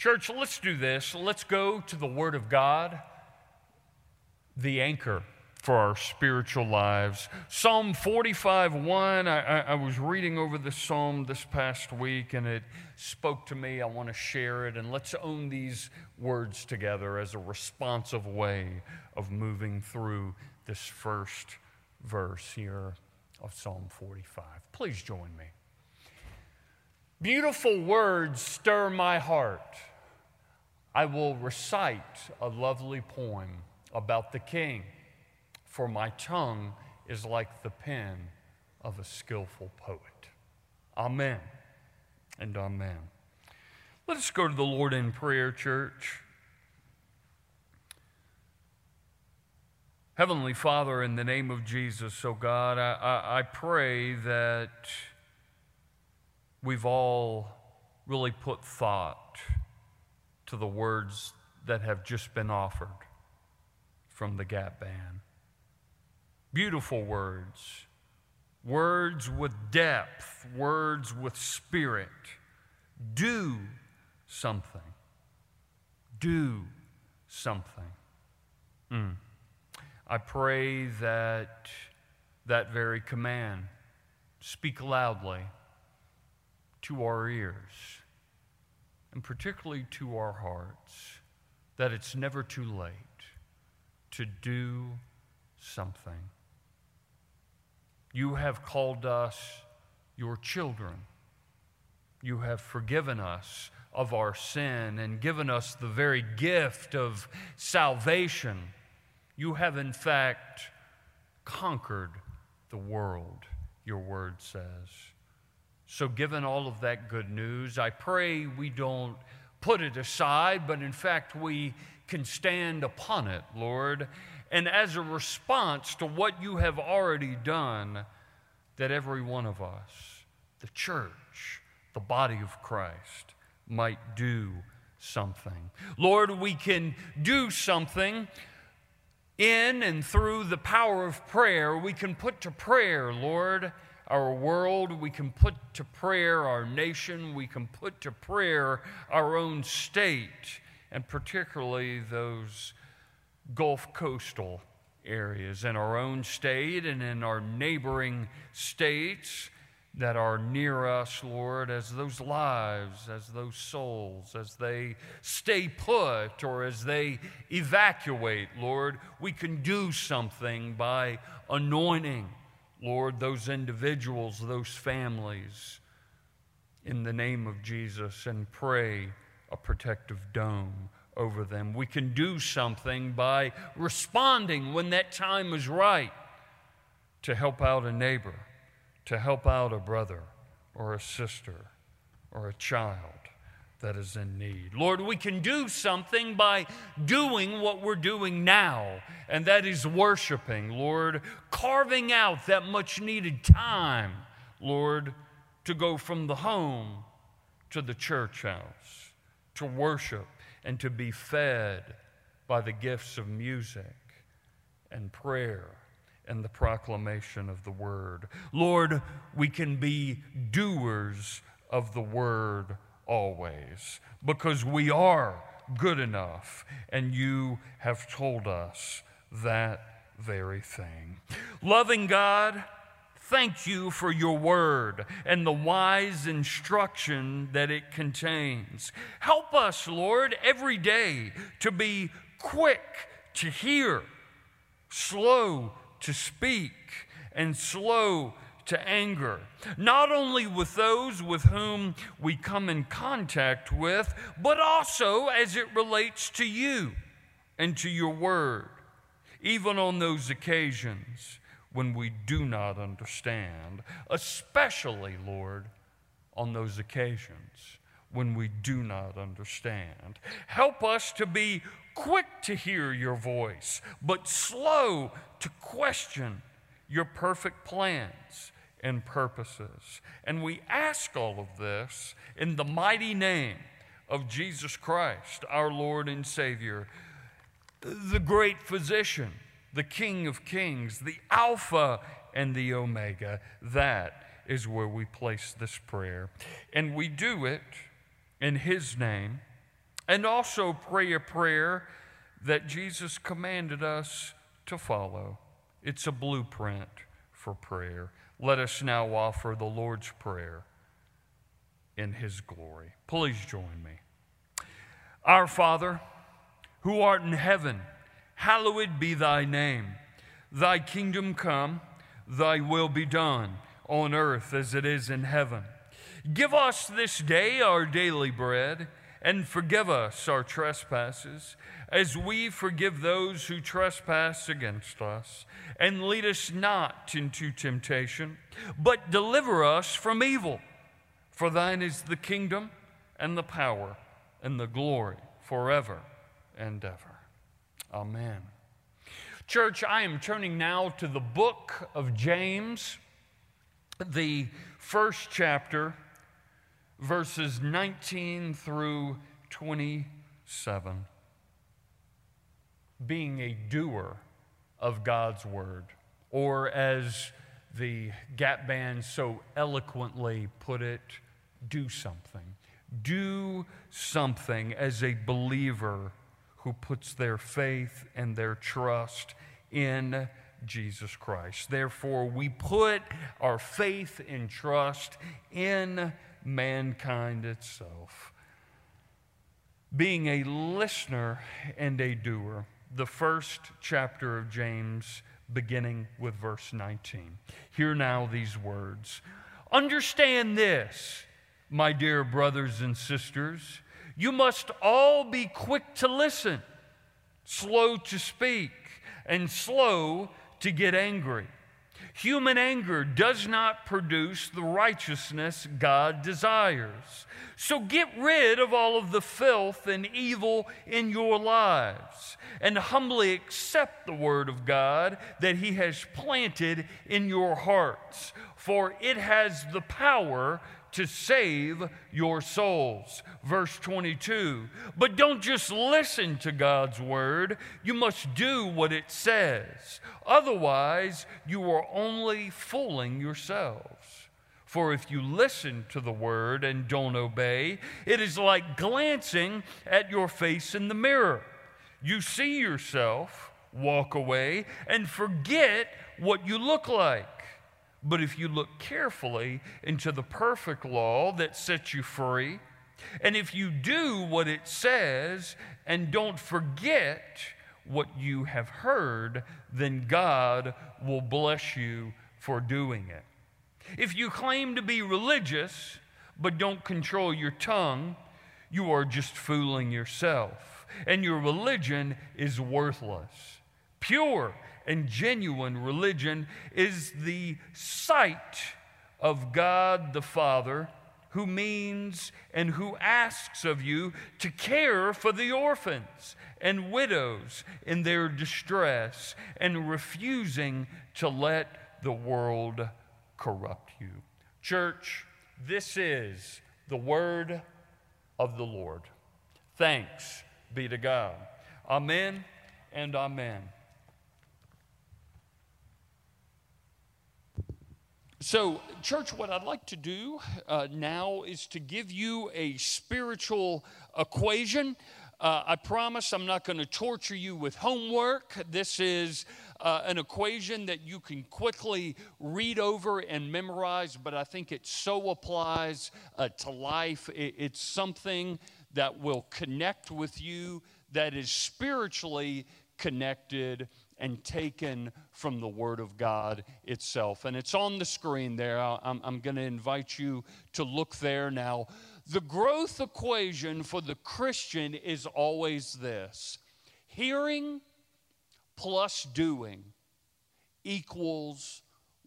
Church, let's do this. Let's go to the Word of God, the anchor for our spiritual lives. Psalm 45 1, I, I, I, was reading over this psalm this past week and it spoke to me. I want to share it, and let's own these words together as a responsive way of moving through this first verse here of Psalm 45. Please join me. Beautiful words stir my heart. I will recite a lovely poem about the king, for my tongue is like the pen of a skillful poet. Amen and amen. Let us go to the Lord in prayer, church. Heavenly Father, in the name of Jesus, oh God, I, I, I pray that we've all really put thought to the words that have just been offered from the Gap Band. Beautiful words, words with depth, words with spirit. Do something. Do something. Mm. I pray that that very command speak loudly to our ears, and particularly to our hearts, that it's never too late to do something. You have called us your children. You have forgiven us of our sin and given us the very gift of salvation. You have, in fact, conquered the world, your word says. So, given all of that good news, I pray we don't put it aside, but in fact, we can stand upon it, Lord. And as a response to what you have already done, that every one of us, the church, the body of Christ, might do something. Lord, we can do something in and through the power of prayer. We can put to prayer, Lord our world, we can put to prayer our nation, we can put to prayer our own state, and particularly those Gulf coastal areas in our own state and in our neighboring states that are near us, Lord, as those lives, as those souls, as they stay put or as they evacuate, Lord, we can do something by anointing Lord, those individuals, those families, in the name of Jesus, and pray a protective dome over them. We can do something by responding when that time is right to help out a neighbor, to help out a brother or a sister or a child that is in need. Lord, we can do something by doing what we're doing now, and that is worshiping, Lord, carving out that much needed time, Lord, to go from the home to the church house, to worship and to be fed by the gifts of music and prayer and the proclamation of the word. Lord, we can be doers of the word always because we are good enough, and you have told us that very thing. Loving God, thank you for your word and the wise instruction that it contains. Help us, Lord, every day to be quick to hear, slow to speak, and slow to anger, not only with those with whom we come in contact with, but also as it relates to you and to your word, even on those occasions when we do not understand, especially, Lord, on those occasions when we do not understand. Help us to be quick to hear your voice, but slow to question your perfect plans and purposes. And we ask all of this in the mighty name of Jesus Christ, our Lord and Savior, the great physician, the King of Kings, the Alpha and the Omega. That is where we place this prayer. And we do it in His name and also pray a prayer that Jesus commanded us to follow. It's a blueprint for prayer. Let us now offer the Lord's Prayer in His glory. Please join me. Our Father, who art in heaven, hallowed be thy name. Thy kingdom come, thy will be done, on earth as it is in heaven. Give us this day our daily bread, and forgive us our trespasses, as we forgive those who trespass against us. And lead us not into temptation, but deliver us from evil. For thine is the kingdom, and the power, and the glory forever and ever. Amen. Church, I am turning now to the book of James, the first chapter, verses 19 through 27. Being a doer of God's word, or as the Gap Band so eloquently put it, do something. Do something as a believer who puts their faith and their trust in Jesus Christ. Therefore, we put our faith and trust in mankind itself. Being a listener and a doer, the first chapter of James, beginning with verse 19. Hear now these words Understand this, my dear brothers and sisters. You must all be quick to listen, slow to speak, and slow to get angry. Human anger does not produce the righteousness God desires. So get rid of all of the filth and evil in your lives and humbly accept the word of God that He has planted in your hearts, for it has the power to save your souls. Verse 22. But don't just listen to God's word, you must do what it says. Otherwise, you are only fooling yourselves. For if you listen to the word and don't obey, it is like glancing at your face in the mirror. You see yourself, walk away, and forget what you look like. But if you look carefully into the perfect law that sets you free, and if you do what it says and don't forget what you have heard, then God will bless you for doing it. If you claim to be religious but don't control your tongue, you are just fooling yourself, and your religion is worthless. Pure and genuine religion is the sight of God the Father who means and who asks of you to care for the orphans and widows in their distress and refusing to let the world corrupt you. Church, this is the word of the Lord. Thanks be to God. Amen and amen. So, church, what I'd like to do uh, now is to give you a spiritual equation. Uh, I promise I'm not going to torture you with homework. This is uh, an equation that you can quickly read over and memorize, but I think it so applies uh, to life. It, it's something that will connect with you, that is spiritually connected and taken from the Word of God itself. And it's on the screen there. I'm, I'm going to invite you to look there now. The growth equation for the Christian is always this hearing plus doing equals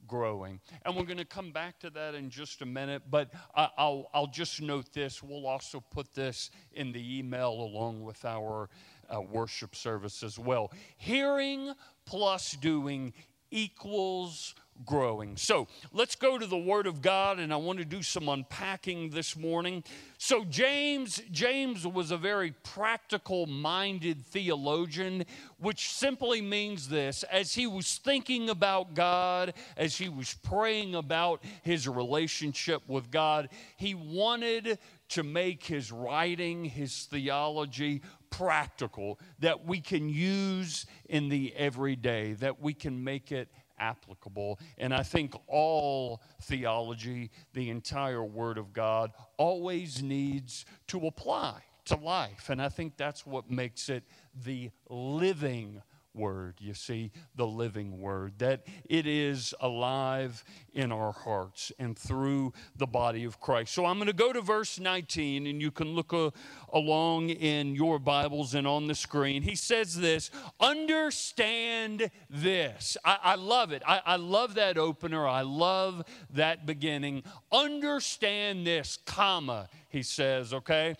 growing. And we're going to come back to that in just a minute, but I'll, I'll just note this. We'll also put this in the email along with our uh, worship service as well. Hearing plus doing equals growing. So let's go to the Word of God, and I want to do some unpacking this morning. So James, James was a very practical minded theologian, which simply means this as he was thinking about God, as he was praying about his relationship with God, he wanted to make his writing, his theology practical, that we can use in the everyday, that we can make it applicable. And I think all theology, the entire Word of God, always needs to apply to life. And I think that's what makes it the living word, you see, the living word, that it is alive in our hearts and through the body of Christ. So I'm going to go to verse 19, and you can look uh, along in your Bibles and on the screen. He says this Understand this. I, I love it. I, I love that opener. I love that beginning. Understand this, comma he says, okay?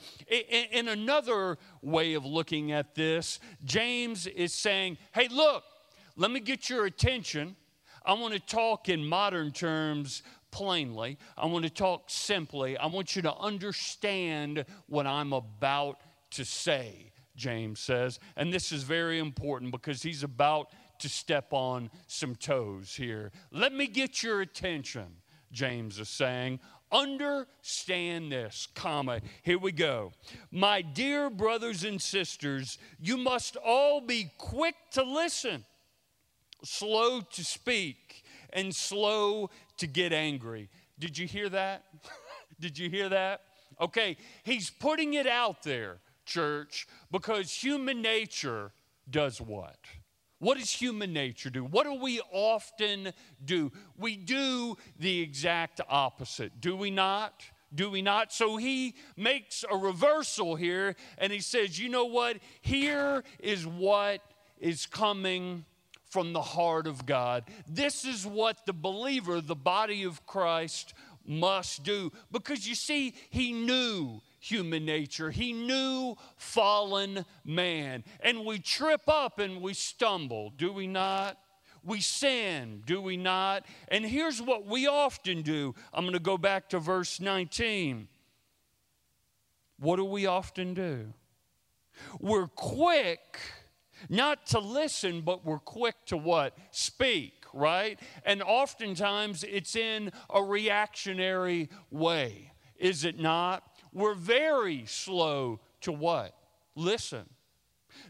In, another way of looking at this, James is saying, hey, look, let me get your attention. I want to talk in modern terms plainly. I want to talk simply. I want you to understand what I'm about to say, James says. And this is very important because he's about to step on some toes here. Let me get your attention, James is saying. Understand this, comma. Here we go. My dear brothers and sisters, you must all be quick to listen, slow to speak, and slow to get angry. Did you hear that? Did you hear that? Okay, he's putting it out there, church, because human nature does what? What does human nature do? What do we often do? We do the exact opposite, do we not? Do we not? So he makes a reversal here and he says, you know what? Here is what is coming from the heart of God. This is what the believer, the body of Christ, must do. Because you see, he knew human nature. He knew fallen man. And we trip up and we stumble, do we not? We sin, do we not? And here's what we often do. I'm going to go back to verse 19. What do we often do? We're quick not to listen, but we're quick to what? Speak, right? And oftentimes it's in a reactionary way, is it not? we're very slow to what? Listen.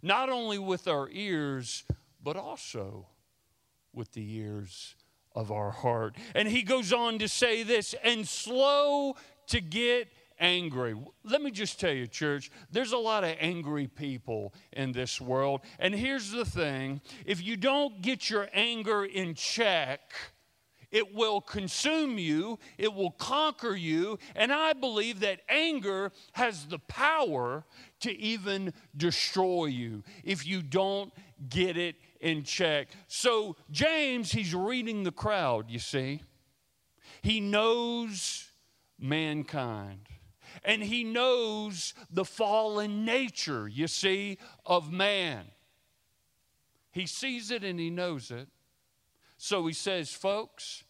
Not only with our ears, but also with the ears of our heart. And he goes on to say this and slow to get angry. Let me just tell you, church, there's a lot of angry people in this world. And here's the thing if you don't get your anger in check, it will consume you, it will conquer you, and I believe that anger has the power to even destroy you if you don't get it in check. So, James, he's reading the crowd, you see. He knows mankind. And he knows the fallen nature, you see, of man. He sees it and he knows it. So he says, folks,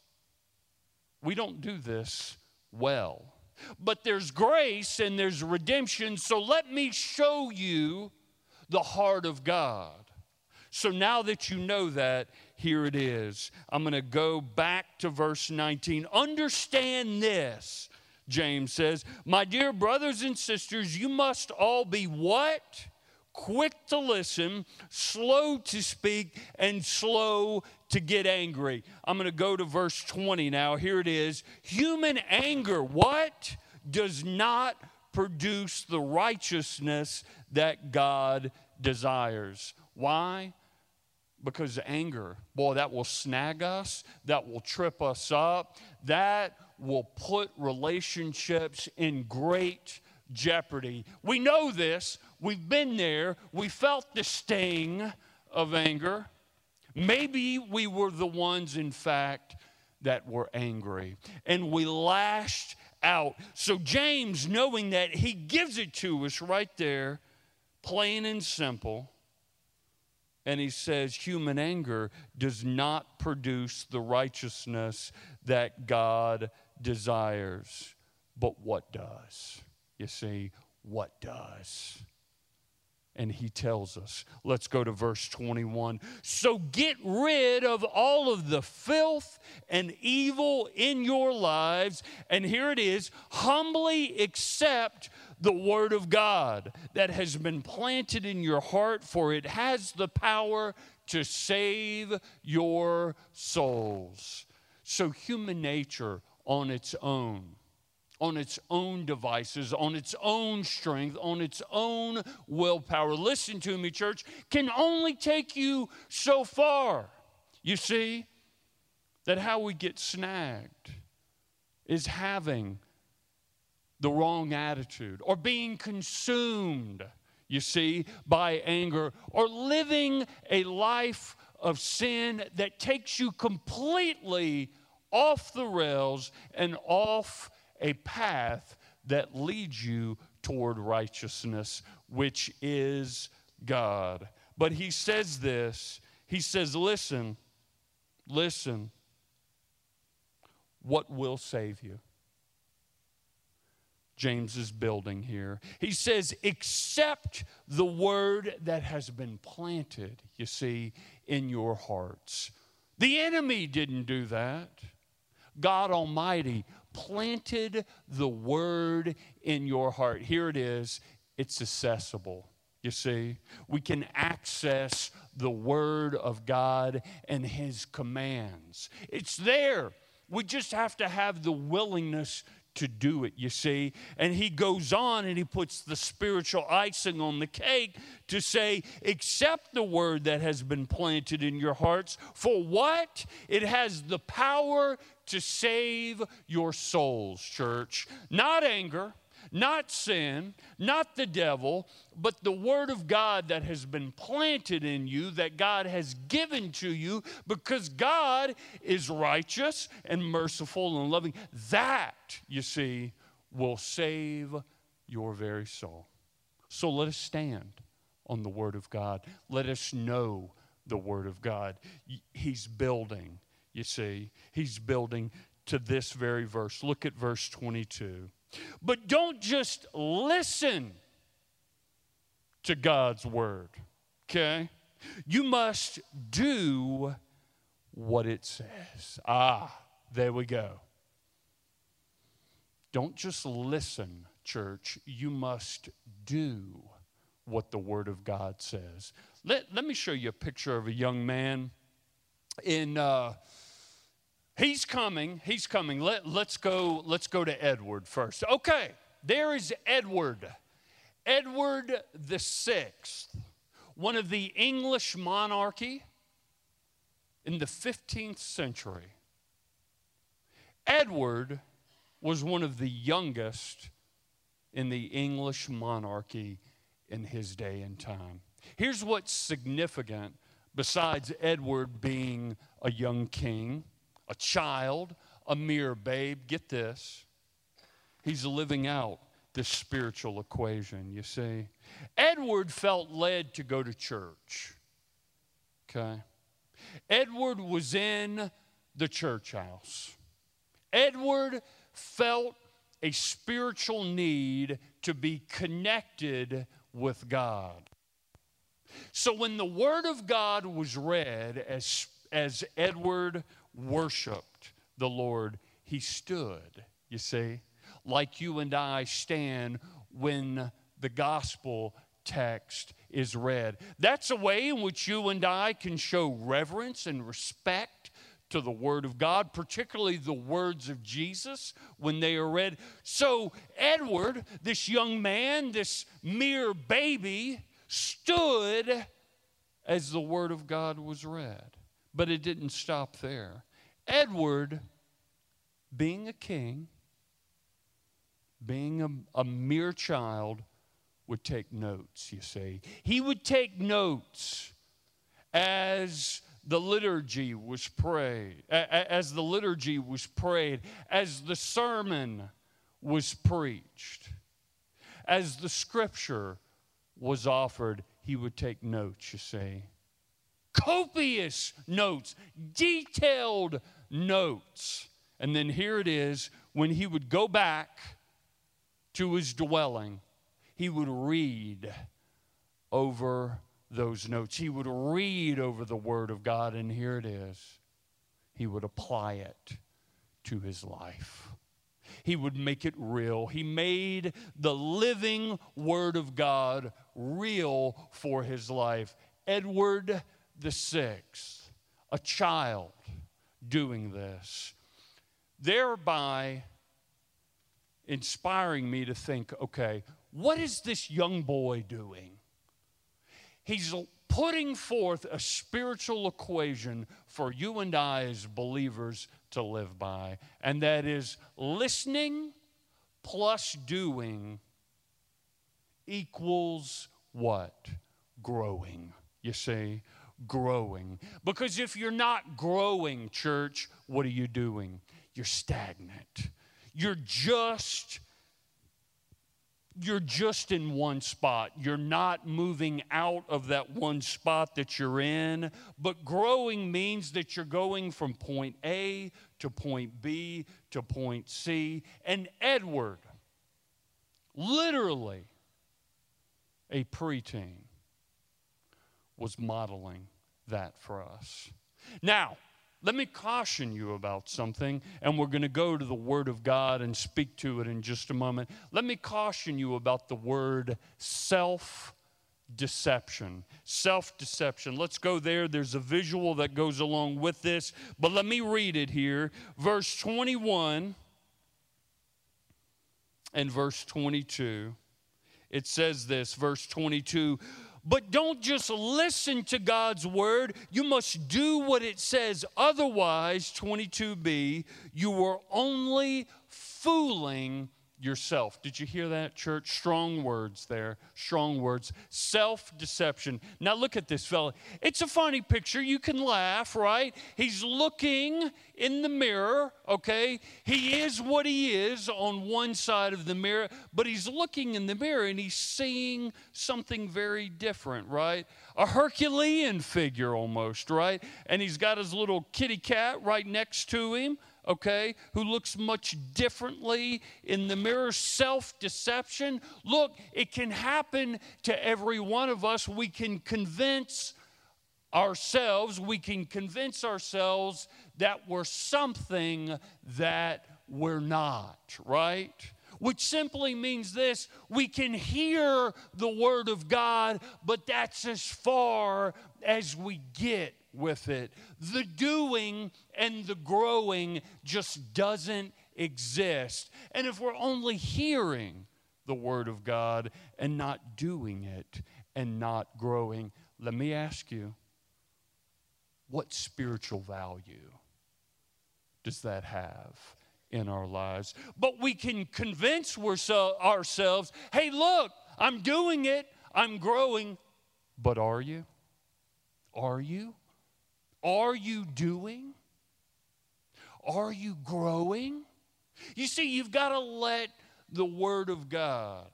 we don't do this well. But there's grace and there's redemption, so let me show you the heart of God. So now that you know that, here it is. I'm going to go back to verse 19. Understand this, James says. My dear brothers and sisters, you must all be what? quick to listen, slow to speak, and slow to get angry. I'm going to go to verse 20 now. Here it is. Human anger, what? Does not produce the righteousness that God desires. Why? Because anger, boy, that will snag us, that will trip us up, that will put relationships in great jeopardy. We know this. We've been there. We felt the sting of anger. Maybe we were the ones, in fact, that were angry and we lashed out. So, James, knowing that, he gives it to us right there, plain and simple. And he says, human anger does not produce the righteousness that God desires. But what does? You see, what does? And he tells us, let's go to verse 21. So get rid of all of the filth and evil in your lives. And here it is humbly accept the word of God that has been planted in your heart, for it has the power to save your souls. So, human nature on its own on its own devices, on its own strength, on its own willpower. Listen to me, church, can only take you so far. You see, that how we get snagged is having the wrong attitude or being consumed, you see, by anger or living a life of sin that takes you completely off the rails and off a path that leads you toward righteousness, which is God. But he says this He says, Listen, listen, what will save you? James is building here. He says, accept the word that has been planted, you see, in your hearts. The enemy didn't do that. God Almighty planted the word in your heart. Here it is, it's accessible. You see, we can access the Word of God and His commands. It's there. We just have to have the willingness to do it, you see. And he goes on and he puts the spiritual icing on the cake to say, accept the word that has been planted in your hearts. For what? It has the power to save your souls, church. Not anger not sin, not the devil, but the Word of God that has been planted in you, that God has given to you, because God is righteous and merciful and loving. That, you see, will save your very soul. So let us stand on the Word of God. Let us know the Word of God. He's building, you see, He's building to this very verse. Look at verse 22. But don't just listen to God's word, okay? You must do what it says. Ah, there we go. Don't just listen, church. You must do what the Word of God says. Let, let me show you a picture of a young man in. Uh, He's coming. He's coming. Let, let's go. Let's go to Edward first. Okay, there is Edward. Edward the Sixth, one of the English monarchy in the 15th century. Edward was one of the youngest in the English monarchy in his day and time. Here's what's significant besides Edward being a young king a child, a mere babe. Get this. He's living out this spiritual equation, you see. Edward felt led to go to church. Okay? Edward was in the church house. Edward felt a spiritual need to be connected with God. So when the Word of God was read, as, as Edward worshiped the Lord, he stood, you see, like you and I stand when the gospel text is read. That's a way in which you and I can show reverence and respect to the Word of God, particularly the words of Jesus when they are read. So, Edward, this young man, this mere baby, stood as the Word of God was read. But it didn't stop there. Edward, being a king, being a, a mere child, would take notes, you see. He would take notes as the liturgy was prayed, as the liturgy was prayed, as the sermon was preached, as the scripture was offered, he would take notes, you see copious notes, detailed notes. And then here it is when he would go back to his dwelling, he would read over those notes. He would read over the Word of God, and here it is. He would apply it to his life. He would make it real. He made the living Word of God real for his life. Edward the Sixth, a child doing this, thereby inspiring me to think okay, what is this young boy doing? He's putting forth a spiritual equation for you and I as believers to live by, and that is listening plus doing equals what? Growing. You see? Growing. Because if you're not growing, church, what are you doing? You're stagnant. You're just you're just in one spot. You're not moving out of that one spot that you're in. But growing means that you're going from point A to point B to point C. And Edward, literally a preteen, was modeling that for us. Now, let me caution you about something, and we're going to go to the Word of God and speak to it in just a moment. Let me caution you about the word self deception. Self deception. Let's go there. There's a visual that goes along with this, but let me read it here. Verse 21 and verse 22. It says this, verse 22 but don't just listen to God's word. You must do what it says. Otherwise, 22b, you are only fooling yourself. Did you hear that, church? Strong words there. Strong words. Self deception. Now, look at this fella. It's a funny picture. You can laugh, right? He's looking in the mirror, okay? He is what he is on one side of the mirror, but he's looking in the mirror and he's seeing something very different, right? A Herculean figure almost, right? And he's got his little kitty cat right next to him okay, who looks much differently in the mirror, self deception. Look, it can happen to every one of us. We can convince ourselves, we can convince ourselves that we're something that we're not, right? Which simply means this we can hear the Word of God, but that's as far as we get with it. The doing and the growing just doesn't exist. And if we're only hearing the Word of God and not doing it and not growing, let me ask you what spiritual value does that have? In our lives, but we can convince ourselves hey, look, I'm doing it, I'm growing. But are you? Are you? Are you doing? Are you growing? You see, you've got to let the Word of God,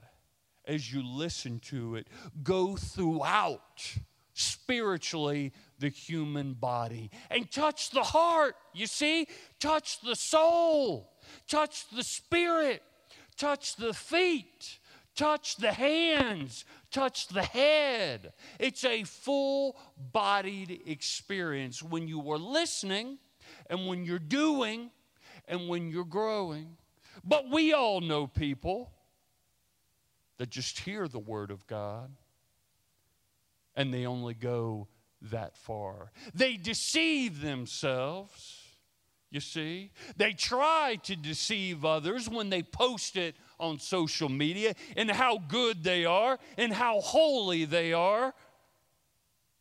as you listen to it, go throughout spiritually the human body and touch the heart. You see, touch the soul, touch the spirit, touch the feet, touch the hands, touch the head. It's a full bodied experience when you are listening and when you're doing and when you're growing. But we all know people that just hear the Word of God and they only go that far. They deceive themselves. You see, they try to deceive others when they post it on social media and how good they are and how holy they are.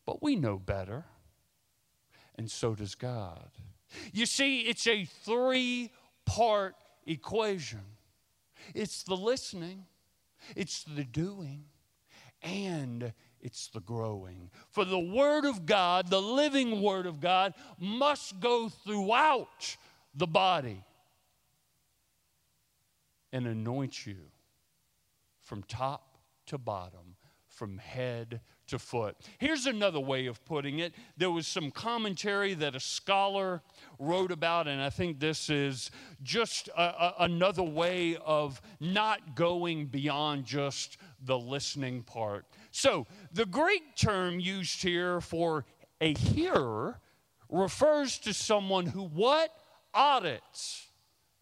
But we know better, and so does God. You see, it's a three part equation it's the listening, it's the doing, and it's the growing. For the Word of God, the living Word of God, must go throughout the body and anoint you from top to bottom from head to foot. Here's another way of putting it. There was some commentary that a scholar wrote about, and I think this is just a, a, another way of not going beyond just the listening part. So, the Greek term used here for a hearer refers to someone who what? Audits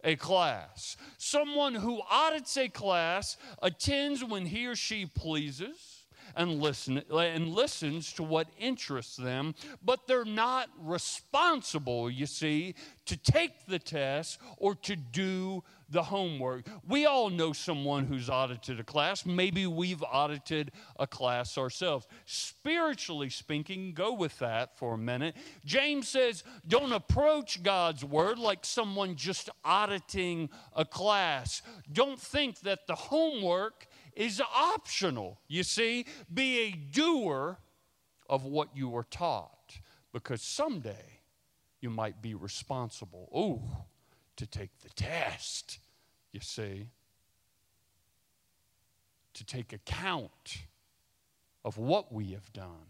a class. Someone who audits a class attends when he or she pleases and, listen, and listens to what interests them, but they're not responsible, you see, to take the test or to do the homework. We all know someone who's audited a class. Maybe we've audited a class ourselves. Spiritually speaking, go with that for a minute. James says, don't approach God's word like someone just auditing a class. Don't think that the homework is optional. You see, be a doer of what you were taught because someday you might be responsible. Oh, to take the test, you see, to take account of what we have done.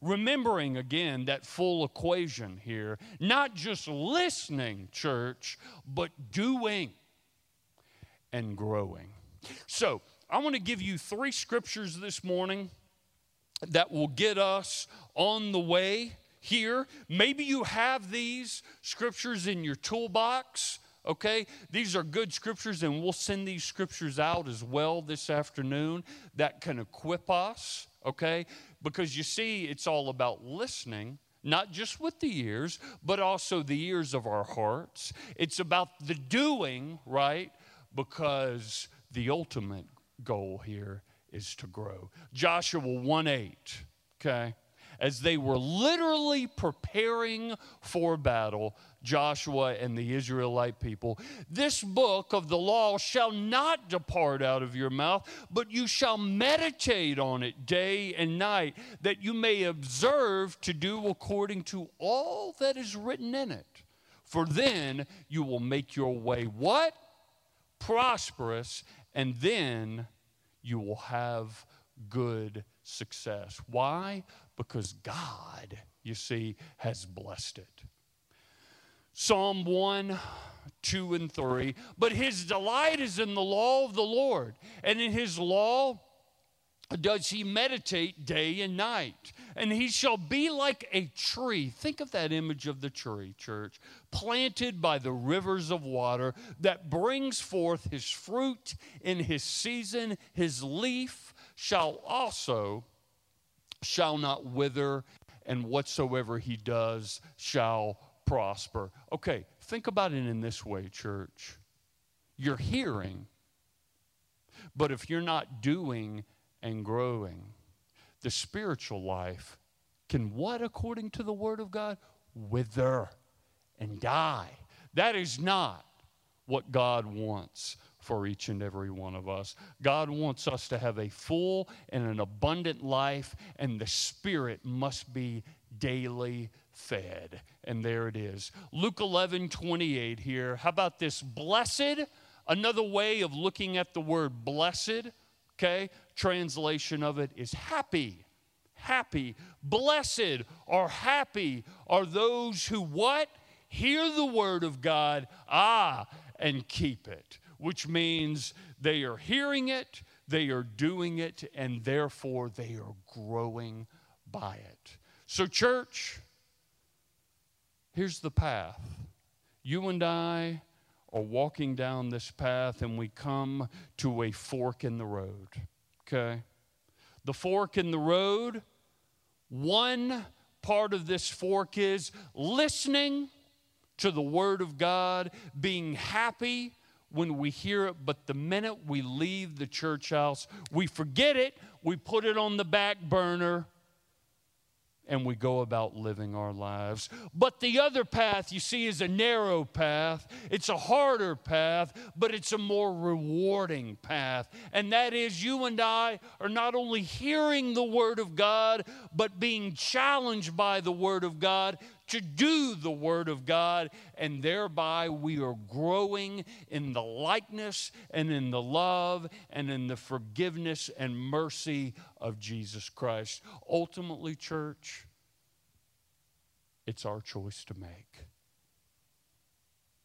Remembering again that full equation here, not just listening, church, but doing and growing. So, I want to give you three scriptures this morning that will get us on the way here. Maybe you have these scriptures in your toolbox. Okay, these are good scriptures, and we'll send these scriptures out as well this afternoon that can equip us. Okay, because you see, it's all about listening not just with the ears, but also the ears of our hearts. It's about the doing, right? Because the ultimate goal here is to grow. Joshua 1 8, okay? As they were literally preparing for battle, Joshua and the Israelite people, this book of the law shall not depart out of your mouth, but you shall meditate on it day and night, that you may observe to do according to all that is written in it. For then you will make your way what? Prosperous, and then you will have good success. Why? Because God, you see, has blessed it. Psalm 1, 2, and 3. But his delight is in the law of the Lord, and in his law does he meditate day and night. And he shall be like a tree. Think of that image of the tree, church, planted by the rivers of water that brings forth his fruit in his season. His leaf shall also shall not wither, and whatsoever he does shall prosper. Okay, think about it in this way, church. You're hearing, but if you're not doing, and growing. The spiritual life can what, according to the Word of God? Wither and die. That is not what God wants for each and every one of us. God wants us to have a full and an abundant life, and the Spirit must be daily fed. And there it is. Luke 11 28 here. How about this? Blessed, another way of looking at the word blessed okay? Translation of it is happy. Happy. Blessed or happy are those who what? Hear the word of God, ah, and keep it, which means they are hearing it, they are doing it, and therefore they are growing by it. So, church, here's the path. You and I are walking down this path and we come to a fork in the road. Okay? The fork in the road, one part of this fork is listening to the Word of God, being happy when we hear it, but the minute we leave the church house, we forget it, we put it on the back burner, and we go about living our lives. But the other path, you see, is a narrow path. It's a harder path, but it's a more rewarding path. And that is, you and I are not only hearing the Word of God, but being challenged by the Word of God to do the Word of God, and thereby we are growing in the likeness and in the love and in the forgiveness and mercy of Jesus Christ. Ultimately, church, it's our choice to make.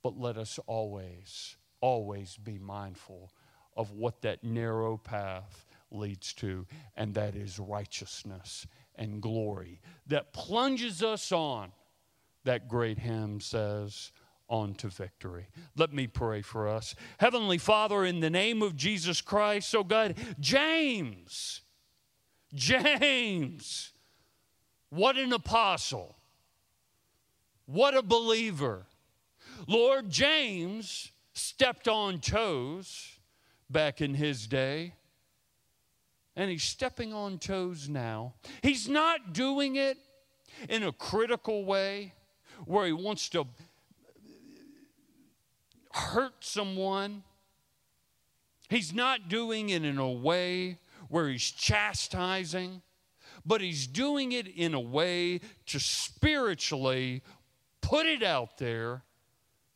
But let us always, always be mindful of what that narrow path leads to, and that is righteousness and glory that plunges us on, that great hymn says, on to victory. Let me pray for us. Heavenly Father, in the name of Jesus Christ, oh God, James, James, what an apostle, what a believer. Lord, James stepped on toes back in his day and he's stepping on toes now. He's not doing it in a critical way where he wants to hurt someone. He's not doing it in a way where he's chastising, but he's doing it in a way to spiritually put it out there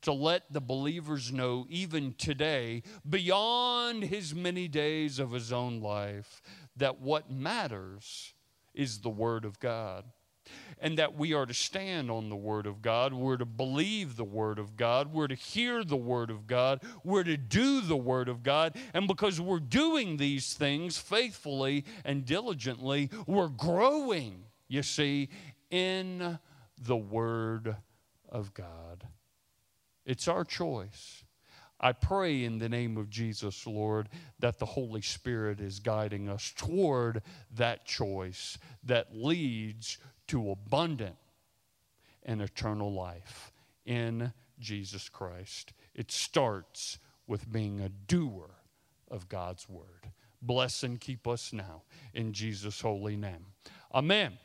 to let the believers know, even today, beyond his many days of his own life, that what matters is the Word of God. And that we are to stand on the Word of God. We're to believe the Word of God. We're to hear the Word of God. We're to do the Word of God. And because we're doing these things faithfully and diligently, we're growing, you see, in the Word of God. It's our choice. I pray in the name of Jesus, Lord, that the Holy Spirit is guiding us toward that choice that leads to abundant and eternal life in Jesus Christ. It starts with being a doer of God's word. Bless and keep us now in Jesus' holy name. Amen.